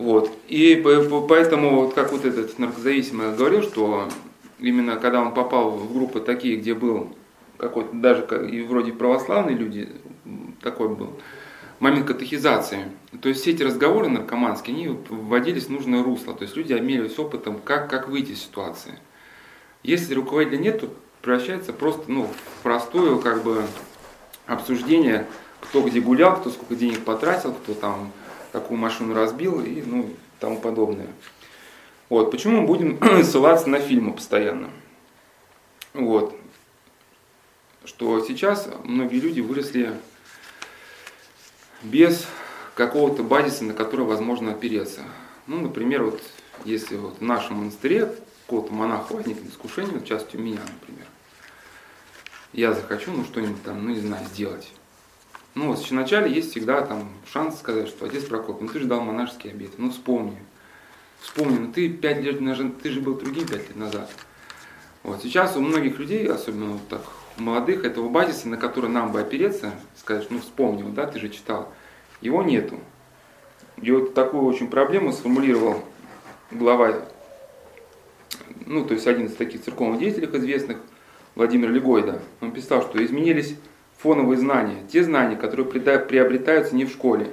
Вот. И поэтому, вот как вот этот наркозависимый говорил, что именно когда он попал в группы такие, где был какой-то, даже и вроде православные люди, такой был, момент катехизации. То есть все эти разговоры наркоманские, они вводились в нужное русло. То есть люди обмерились опытом, как, как выйти из ситуации. Если руководителя нет, то превращается просто ну, в простое как бы, обсуждение, кто где гулял, кто сколько денег потратил, кто там какую машину разбил и ну, тому подобное. Вот. Почему мы будем ссылаться на фильмы постоянно? Вот. Что сейчас многие люди выросли без какого-то базиса, на который возможно опереться. Ну, например, вот если вот в нашем монастыре какого-то возникнет искушение, в частности у меня, например, я захочу, ну, что-нибудь там, ну, не знаю, сделать. Ну, вот вначале есть всегда там шанс сказать, что отец Прокоп, ну ты же дал монашеский обед, ну вспомни. Вспомни, ну ты пять лет назад, ты же был другим пять лет назад. Вот сейчас у многих людей, особенно вот так молодых, этого базиса, на который нам бы опереться, сказать, ну вспомнил, да, ты же читал, его нету. И вот такую очень проблему сформулировал глава, ну, то есть один из таких церковных деятелей известных, Владимир Легойда. Он писал, что изменились фоновые знания, те знания, которые приобретаются не в школе.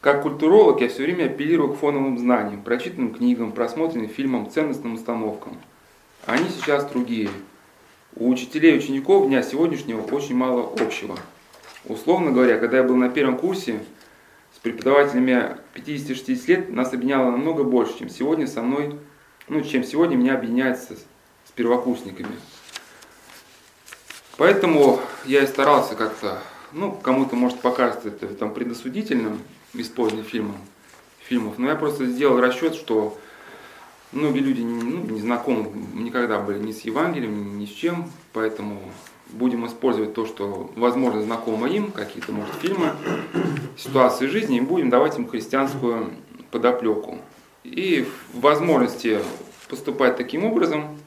Как культуролог я все время апеллирую к фоновым знаниям, прочитанным книгам, просмотренным фильмам, ценностным установкам. Они сейчас другие. У учителей и учеников дня сегодняшнего очень мало общего. Условно говоря, когда я был на первом курсе с преподавателями 50-60 лет, нас объединяло намного больше, чем сегодня со мной, ну, чем сегодня меня объединяется с первокурсниками. Поэтому я и старался как-то, ну, кому-то может покажется это там предосудительным использование фильмов, фильмов, но я просто сделал расчет, что многие люди не, ну, не знакомы никогда были ни с Евангелием, ни с чем, поэтому будем использовать то, что, возможно, знакомо им, какие-то, может, фильмы, ситуации жизни, и будем давать им христианскую подоплеку. И возможности поступать таким образом,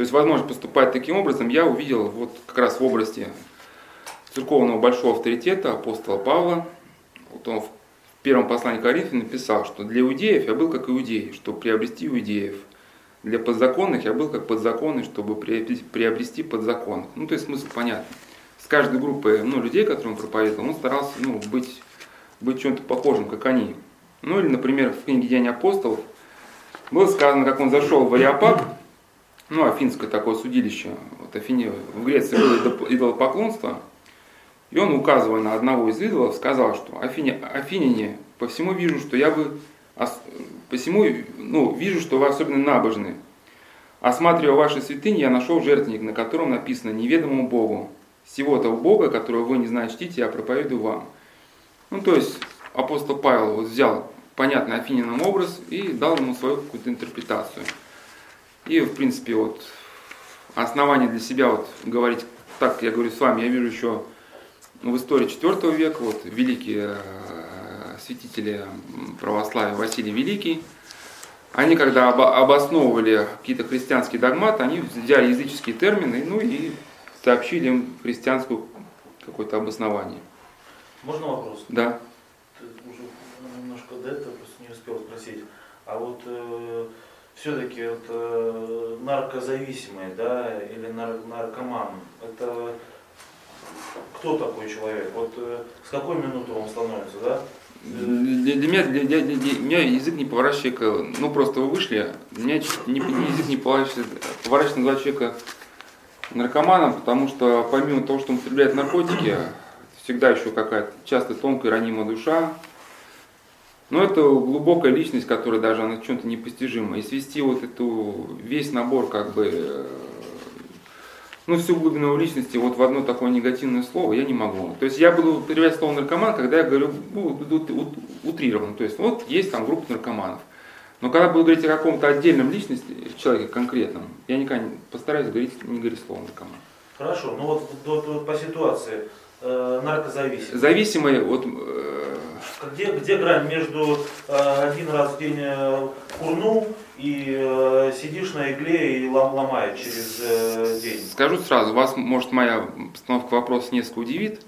то есть возможность поступать таким образом, я увидел вот как раз в области церковного большого авторитета апостола Павла. Вот он в первом послании Коринфян написал, что для иудеев я был как иудей, чтобы приобрести иудеев. Для подзаконных я был как подзаконный, чтобы приобрести подзаконных. Ну, то есть смысл понятен. С каждой группой ну, людей, которым он проповедовал, он старался ну, быть, быть чем-то похожим, как они. Ну, или, например, в книге Деяний апостолов было сказано, как он зашел в Ариапак, ну, афинское такое судилище, вот Афине, в Греции было идолопоклонство, и он, указывая на одного из идолов, сказал, что Афине, Афиняне, по всему вижу, что я бы, по всему, ну, вижу, что вы особенно набожны. Осматривая ваши святыни, я нашел жертвенник, на котором написано «Неведомому Богу». Всего того Бога, которого вы не знаете, чтите, я проповедую вам. Ну, то есть апостол Павел вот взял понятный Афининам образ и дал ему свою какую-то интерпретацию. И, в принципе, вот основание для себя вот говорить так, я говорю с вами, я вижу еще в истории IV века, вот великие э, святители православия Василий Великий, они когда обосновывали какие-то христианские догматы, они взяли языческие термины, ну и сообщили им христианскую какое-то обоснование. Можно вопрос? Да. Ты уже немножко до этого просто не успел спросить. А вот э, все-таки вот, э, наркозависимый, да, или нар наркоман, это кто такой человек? Вот э, с какой минуты он становится, да? Для, для, меня, для, для, для меня язык не поворачивает, ну просто вы вышли, у меня не, язык не поворачивает, поворачивает назвать человека наркоманом, потому что помимо того, что он употребляет наркотики, всегда еще какая-то часто тонкая ранимая душа, но это глубокая личность, которая даже она чем-то непостижима. И свести вот эту весь набор как бы э, ну, всю глубину личности вот в одно такое негативное слово я не могу. То есть я буду употреблять слово наркоман, когда я говорю ну, утрированно. То есть вот есть там группа наркоманов. Но когда буду говорить о каком-то отдельном личности, человеке конкретном, я никогда не постараюсь говорить, не говорить слово наркоман. Хорошо, ну вот, вот, вот по ситуации э, наркозависимый. Зависимый от э, где, где грань между э, один раз в день э, курнул и э, сидишь на игле и лом, ломает через э, день? Скажу сразу, вас, может, моя постановка вопроса несколько удивит.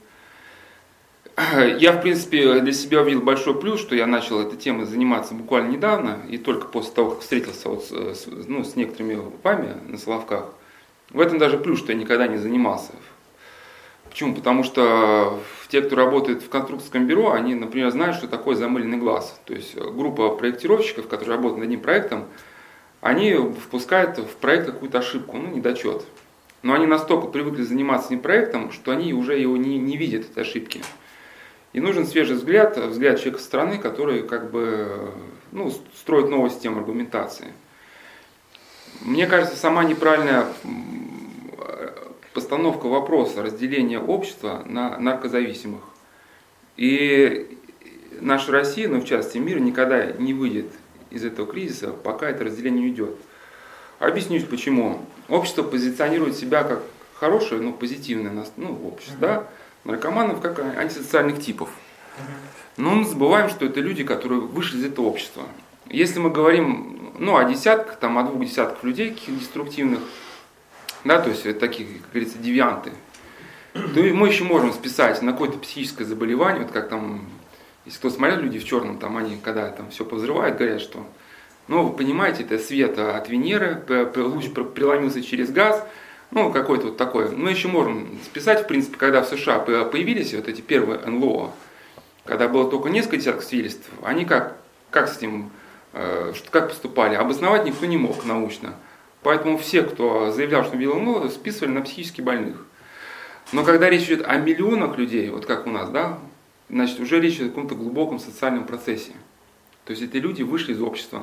я, в принципе, для себя увидел большой плюс, что я начал этой темой заниматься буквально недавно, и только после того, как встретился вот с, ну, с некоторыми вами на Соловках. В этом даже плюс, что я никогда не занимался. Почему? Потому что те, кто работает в конструкторском бюро, они, например, знают, что такое замыленный глаз. То есть группа проектировщиков, которые работают над одним проектом, они впускают в проект какую-то ошибку, ну, недочет. Но они настолько привыкли заниматься этим проектом, что они уже его не, не видят, этой ошибки. И нужен свежий взгляд, взгляд человека со стороны, который как бы ну, строит новую систему аргументации. Мне кажется, сама неправильная постановка вопроса разделения общества на наркозависимых. И наша Россия, ну в частности мир, никогда не выйдет из этого кризиса, пока это разделение не идет. Объяснюсь почему. Общество позиционирует себя как хорошее, но позитивное ну, общество, да, наркоманов как антисоциальных типов. Но мы забываем, что это люди, которые вышли из этого общества. Если мы говорим ну, о десятках, там, о двух десятках людей каких деструктивных, да, то есть таких, как говорится, девианты, то мы еще можем списать на какое-то психическое заболевание, вот как там, если кто смотрел «Люди в черном», там они, когда там все повзрывают, говорят, что, ну, вы понимаете, это свет от Венеры, луч преломился через газ, ну, какой-то вот такой. Мы еще можем списать, в принципе, когда в США появились вот эти первые НЛО, когда было только несколько десятков свидетельств, они как, как с ним, э, как поступали, обосновать никто не мог научно. Поэтому все, кто заявлял, что видел НЛО, списывали на психически больных. Но когда речь идет о миллионах людей, вот как у нас, да, значит, уже речь идет о каком-то глубоком социальном процессе. То есть эти люди вышли из общества.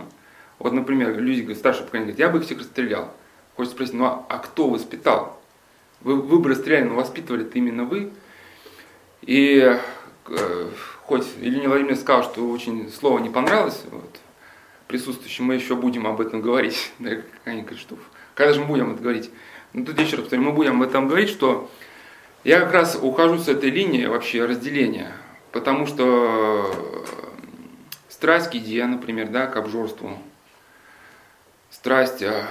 Вот, например, люди старшего поколения говорят, я бы их всех расстрелял. Хочется спросить, ну а, а кто воспитал? Вы, вы бы расстреляли, но воспитывали это именно вы. И э, хоть Илья Владимирович сказал, что очень слово не понравилось вот, присутствующим, мы еще будем об этом говорить. Да, говорят, что когда же мы будем это говорить? Ну тут еще раз повторю, мы будем об этом говорить, что я как раз ухожу с этой линии вообще разделения, потому что страсть к еде, например, да, к обжорству, страсть э,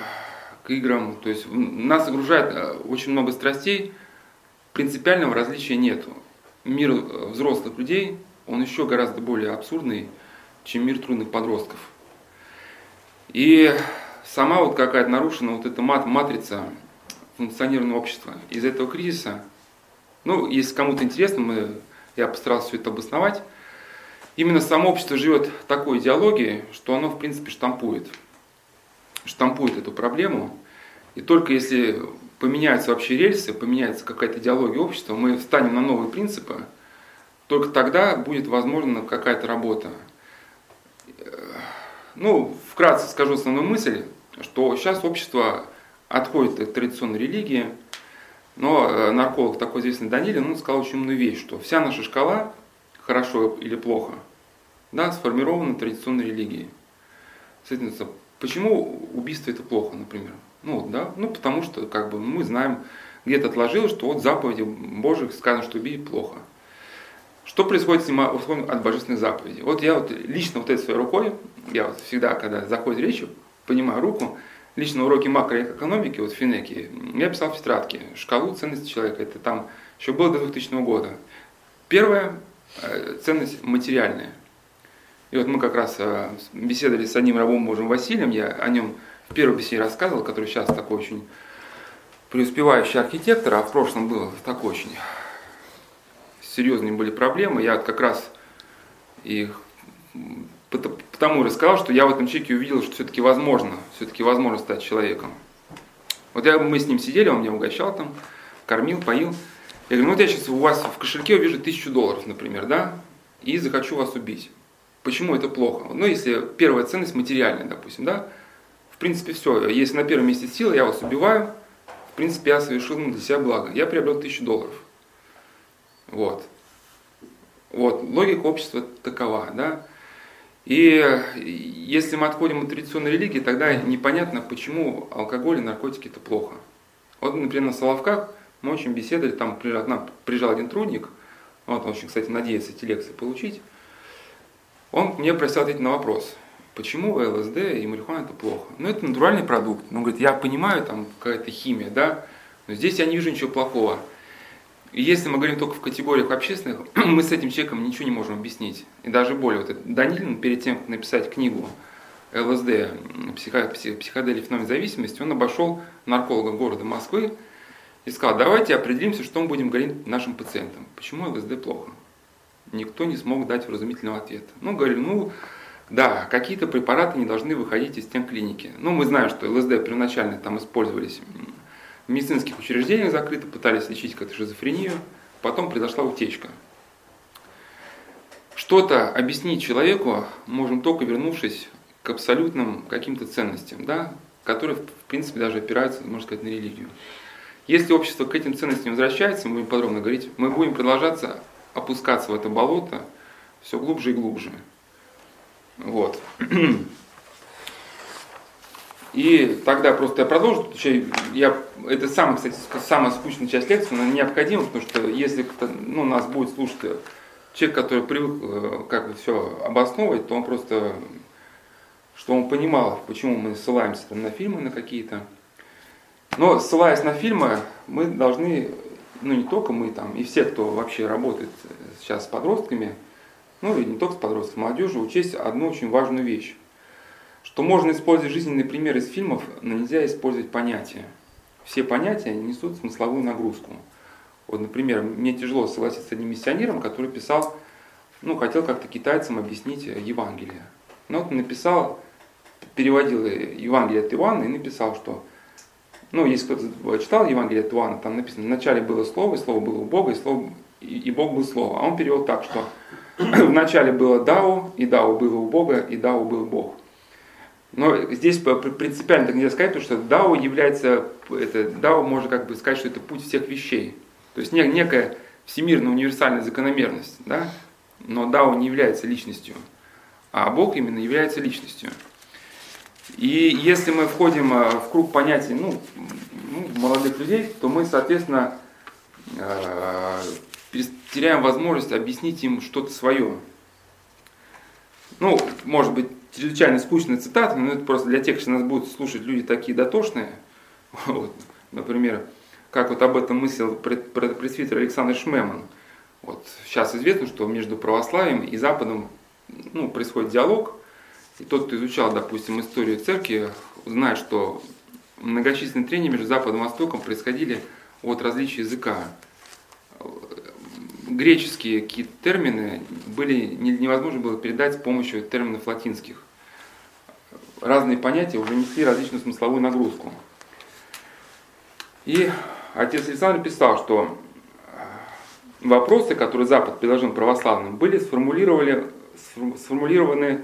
к играм. То есть нас окружает э, очень много страстей, принципиального различия нету. Мир э, взрослых людей, он еще гораздо более абсурдный, чем мир трудных подростков. И сама вот какая-то нарушена вот эта мат матрица функционирования общества. Из этого кризиса, ну, если кому-то интересно, мы, я постарался все это обосновать, именно само общество живет такой идеологией, что оно, в принципе, штампует штампует эту проблему. И только если поменяются вообще рельсы, поменяется какая-то идеология общества, мы встанем на новые принципы, только тогда будет возможна какая-то работа. Ну, вкратце скажу основную мысль, что сейчас общество отходит от традиционной религии, но э, нарколог такой известный Данилин, он сказал очень умную вещь, что вся наша шкала, хорошо или плохо, да, сформирована традиционной религией. Соответственно, Почему убийство это плохо, например? Ну, да, ну, потому что как бы мы знаем, где-то отложил, что вот заповеди Божьих сказано, что убить плохо. Что происходит с ним от божественных заповедей? Вот я вот лично вот этой своей рукой, я вот всегда, когда заходит речь, понимаю руку, лично уроки макроэкономики, вот в Финеке, я писал в тетрадке шкалу ценности человека, это там еще было до 2000 года. Первая э, ценность материальная. И вот мы как раз э, беседовали с одним рабом Божьим Василием, я о нем в первой беседе рассказывал, который сейчас такой очень преуспевающий архитектор, а в прошлом был такой очень серьезные были проблемы. Я как раз и потому рассказал, что я в этом человеке увидел, что все-таки возможно, все-таки возможно стать человеком. Вот я, мы с ним сидели, он меня угощал там, кормил, поил. Я говорю, ну вот я сейчас у вас в кошельке увижу тысячу долларов, например, да, и захочу вас убить. Почему это плохо? Ну, если первая ценность материальная, допустим, да, в принципе, все. Если на первом месте сила, я вас убиваю, в принципе, я совершил для себя благо. Я приобрел тысячу долларов. Вот. Вот, логика общества такова, да. И если мы отходим от традиционной религии, тогда непонятно, почему алкоголь и наркотики это плохо. Вот, например, на Соловках мы очень беседовали, там приезжал, нам приезжал один трудник, вот он очень, кстати, надеется эти лекции получить. Он мне просил ответить на вопрос, почему ЛСД и марихуана это плохо. Ну, это натуральный продукт. Он говорит, я понимаю, там какая-то химия, да, но здесь я не вижу ничего плохого. И если мы говорим только в категориях общественных, мы с этим человеком ничего не можем объяснить. И даже более. Вот Данилин перед тем, как написать книгу ЛСД психо, «Психоделия феномен зависимости», он обошел нарколога города Москвы и сказал, давайте определимся, что мы будем говорить нашим пациентам. Почему ЛСД плохо? Никто не смог дать вразумительного ответа. Ну, говорили, ну, да, какие-то препараты не должны выходить из стен клиники. Ну, мы знаем, что ЛСД первоначально там использовались медицинских учреждениях закрыто, пытались лечить какую-то шизофрению, потом произошла утечка. Что-то объяснить человеку можем только вернувшись к абсолютным каким-то ценностям, да, которые, в принципе, даже опираются, можно сказать, на религию. Если общество к этим ценностям возвращается, мы будем подробно говорить, мы будем продолжаться опускаться в это болото все глубже и глубже. Вот. И тогда просто я продолжу. Я, это самая, кстати, самая скучная часть лекции, но необходима, потому что если ну, нас будет слушать человек, который привык э, как бы все обосновывать, то он просто, что он понимал, почему мы ссылаемся там, на фильмы на какие-то. Но ссылаясь на фильмы, мы должны, ну не только мы там, и все, кто вообще работает сейчас с подростками, ну и не только с подростками, молодежью, учесть одну очень важную вещь что можно использовать жизненный пример из фильмов, но нельзя использовать понятия. Все понятия несут смысловую нагрузку. Вот, например, мне тяжело согласиться с одним миссионером, который писал, ну, хотел как-то китайцам объяснить Евангелие. Но вот написал, переводил Евангелие от Иоанна и написал, что, ну, если кто-то читал Евангелие от Иоанна, там написано, вначале было Слово, и Слово было у Бога, и, слово, и Бог был Слово. А он перевел так, что вначале было Дао, и Дао было у Бога, и Дао был Бог. Но здесь принципиально так нельзя сказать, потому что Дао является, это, Дао можно как бы сказать, что это путь всех вещей. То есть некая всемирная универсальная закономерность, да? но Дао не является личностью, а Бог именно является личностью. И если мы входим э, в круг понятий ну, ну, молодых людей, то мы, соответственно, э, теряем возможность объяснить им что-то свое. Ну, может быть, чрезвычайно скучная цитата, но это просто для тех, что нас будут слушать люди такие дотошные. Вот, например, как вот об этом мыслил пресвитер Александр Шмеман. Вот, сейчас известно, что между православием и Западом ну, происходит диалог. И тот, кто изучал, допустим, историю церкви, знает, что многочисленные трения между Западом и Востоком происходили от различия языка греческие какие-то термины были, невозможно было передать с помощью терминов латинских. Разные понятия уже несли различную смысловую нагрузку. И отец Александр писал, что э, вопросы, которые Запад предложил православным, были сформулированы, сформулированы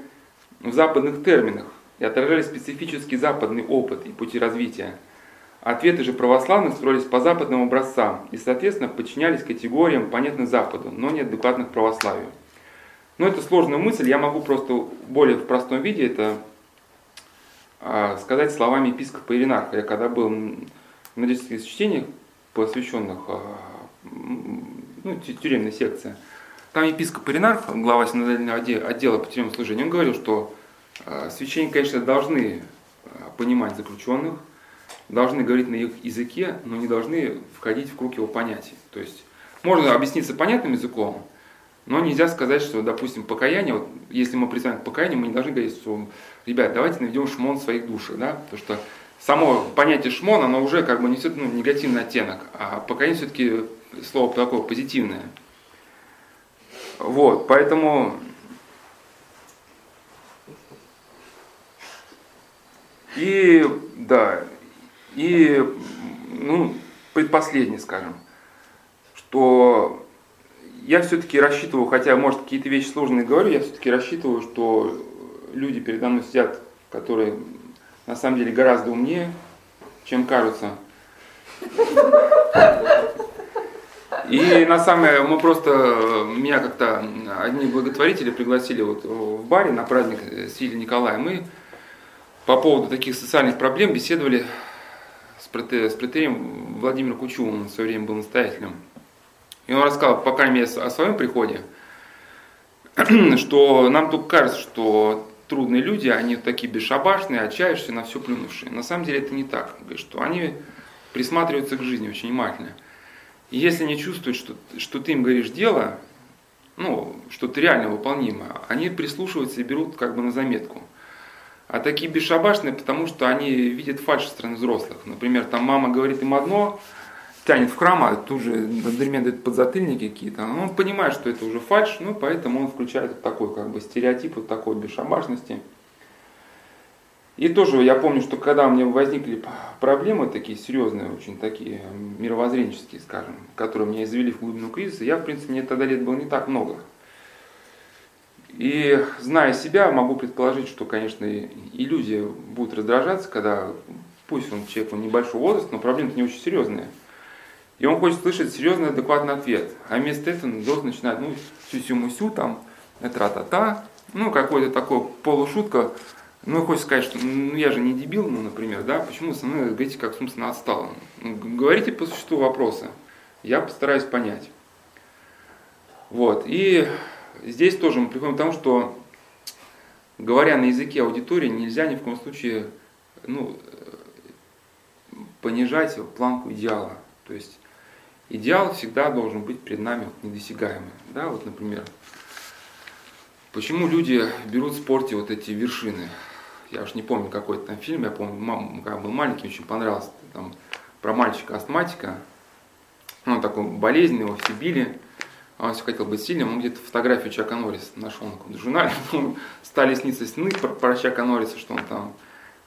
в западных терминах и отражали специфический западный опыт и пути развития – Ответы же православных строились по западным образцам и, соответственно, подчинялись категориям, понятным Западу, но не адекватных православию. Но это сложная мысль, я могу просто более в простом виде это а, сказать словами епископа Иринарха. Я когда был в нудистских чтениях, посвященных а, ну, тюремной секции, там епископ Иринарх, глава синодального отдела по тюремному служению, он говорил, что а, священники, конечно, должны понимать заключенных, должны говорить на их языке, но не должны входить в круг его понятий. То есть можно объясниться понятным языком, но нельзя сказать, что, допустим, покаяние, вот, если мы призываем к покаянию, мы не должны говорить, что, ребят, давайте наведем шмон в своих душах, да, потому что само понятие шмон, оно уже как бы несет ну, негативный оттенок, а покаяние все-таки слово такое позитивное. Вот, поэтому и да, и, ну, предпоследний, скажем, что я все-таки рассчитываю, хотя, может, какие-то вещи сложные говорю, я все-таки рассчитываю, что люди передо мной сидят, которые на самом деле гораздо умнее, чем кажутся. И на самое, мы просто, меня как-то одни благотворители пригласили вот в баре на праздник Сили Николая. Мы по поводу таких социальных проблем беседовали с протерием Владимиром Кучумом, он в свое время был настоятелем. И он рассказал, по крайней мере, о своем приходе, что нам только кажется, что трудные люди, они такие бесшабашные, отчаявшиеся, на все плюнувшие. На самом деле это не так. Что они присматриваются к жизни очень внимательно. И если они чувствуют, что, что ты им говоришь дело, ну, что-то реально выполнимое, они прислушиваются и берут как бы на заметку. А такие бесшабашные, потому что они видят фальшь со стороны взрослых. Например, там мама говорит им одно, тянет в храм, а тут же одновременно дает подзатыльники какие-то. Он понимает, что это уже фальш, ну, поэтому он включает вот такой как бы стереотип вот такой бесшабашности. И тоже я помню, что когда у меня возникли проблемы такие серьезные, очень такие мировоззренческие, скажем, которые меня извели в глубину кризиса, я, в принципе, мне тогда лет было не так много. И зная себя, могу предположить, что, конечно, и люди будут раздражаться, когда, пусть он человек он небольшого возраста, но проблемы-то не очень серьезные. И он хочет слышать серьезный, адекватный ответ. А вместо этого взрослый начинает, ну, сю-сю-мусю, там, тра-та-та, ну, какой-то такой полушутка, ну, хочется сказать, что ну, я же не дебил, ну, например, да, почему со мной говорите как умственно отсталым? Ну, говорите по существу вопроса, я постараюсь понять. Вот, и здесь тоже мы приходим к тому, что говоря на языке аудитории, нельзя ни в коем случае ну, понижать планку идеала. То есть идеал всегда должен быть перед нами недосягаемый. Да, вот, например, почему люди берут в спорте вот эти вершины? я уж не помню какой там фильм, я помню, когда был маленький, очень понравился, там, про мальчика-астматика, ну, такой болезненный, его все били, он все хотел быть сильным, он где-то фотографию Чака Норриса нашел на каком-то журнале, стали сниться сны про, про Чака Норриса, что он там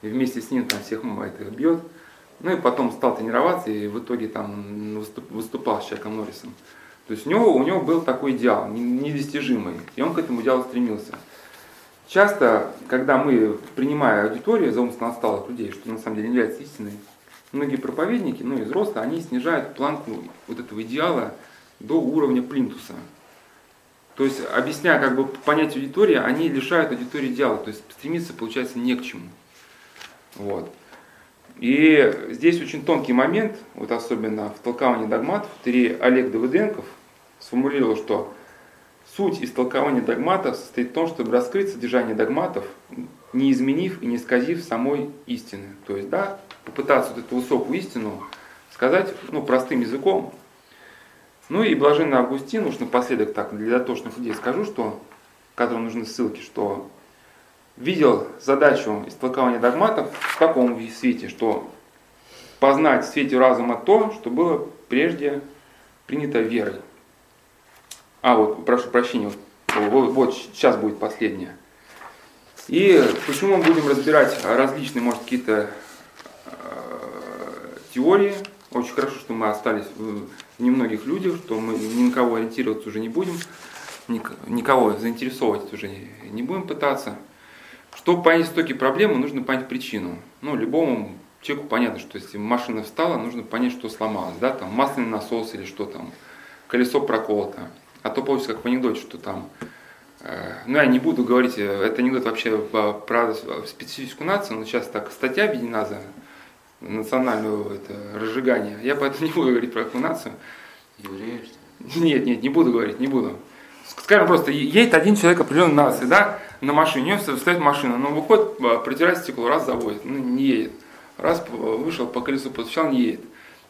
вместе с ним там всех это бьет, ну и потом стал тренироваться и в итоге там выступал с Чаком Норрисом. То есть у него, у него был такой идеал, недостижимый, и он к этому идеалу стремился. Часто, когда мы, принимая аудиторию за умственно отсталых людей, что на самом деле не является истиной, многие проповедники, ну и взрослые, они снижают планку вот этого идеала до уровня плинтуса. То есть, объясняя как бы понятие аудитории, они лишают аудитории идеала, то есть стремиться, получается, не к чему. Вот. И здесь очень тонкий момент, вот особенно в толковании догматов, Три Олег Давыденков сформулировал, что Суть истолкования догматов состоит в том, чтобы раскрыть содержание догматов, не изменив и не исказив самой истины. То есть, да, попытаться вот эту высокую истину сказать ну, простым языком. Ну и блаженный Августин, уж напоследок так для дотошных людей скажу, что, которым нужны ссылки, что видел задачу истолкования догматов в таком свете, что познать в свете разума то, что было прежде принято верой. А, вот, прошу прощения, вот, вот сейчас будет последнее. И почему мы будем разбирать различные, может, какие-то э, теории. Очень хорошо, что мы остались в немногих людях, что мы ни на кого ориентироваться уже не будем, никого заинтересовывать уже не будем пытаться. Чтобы понять истоки проблемы, нужно понять причину. Ну, любому человеку понятно, что если машина встала, нужно понять, что сломалось. Да? Там масляный насос или что там, колесо проколото. А то получится как в анекдоте, что там, э, ну я не буду говорить, э, это анекдот вообще про специфику нации, но сейчас так статья объединена за национальное это, разжигание. Я поэтому не буду говорить про какую нацию. Евреи, что ли? Нет, нет, не буду говорить, не буду. Скажем просто, едет один человек определенной нации, да, на машине, у него стоит машина, но выходит, э, протирает стекло, раз заводит, ну не едет. Раз вышел по колесу, постучал, не едет.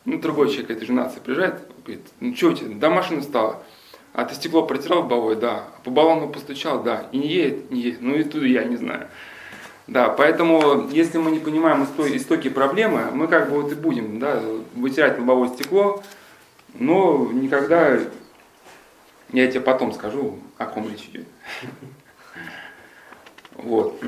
Ну, другой человек этой же нации приезжает, говорит, ну что у тебя, да машина стала. А ты стекло протирал лобовое? Да. А по баллону постучал? Да. И не едет? Не едет. Ну и тут я не знаю. Да, поэтому, если мы не понимаем истоки проблемы, мы как бы вот и будем да, вытирать лобовое стекло, но никогда, я тебе потом скажу, о ком речь идет. Вот.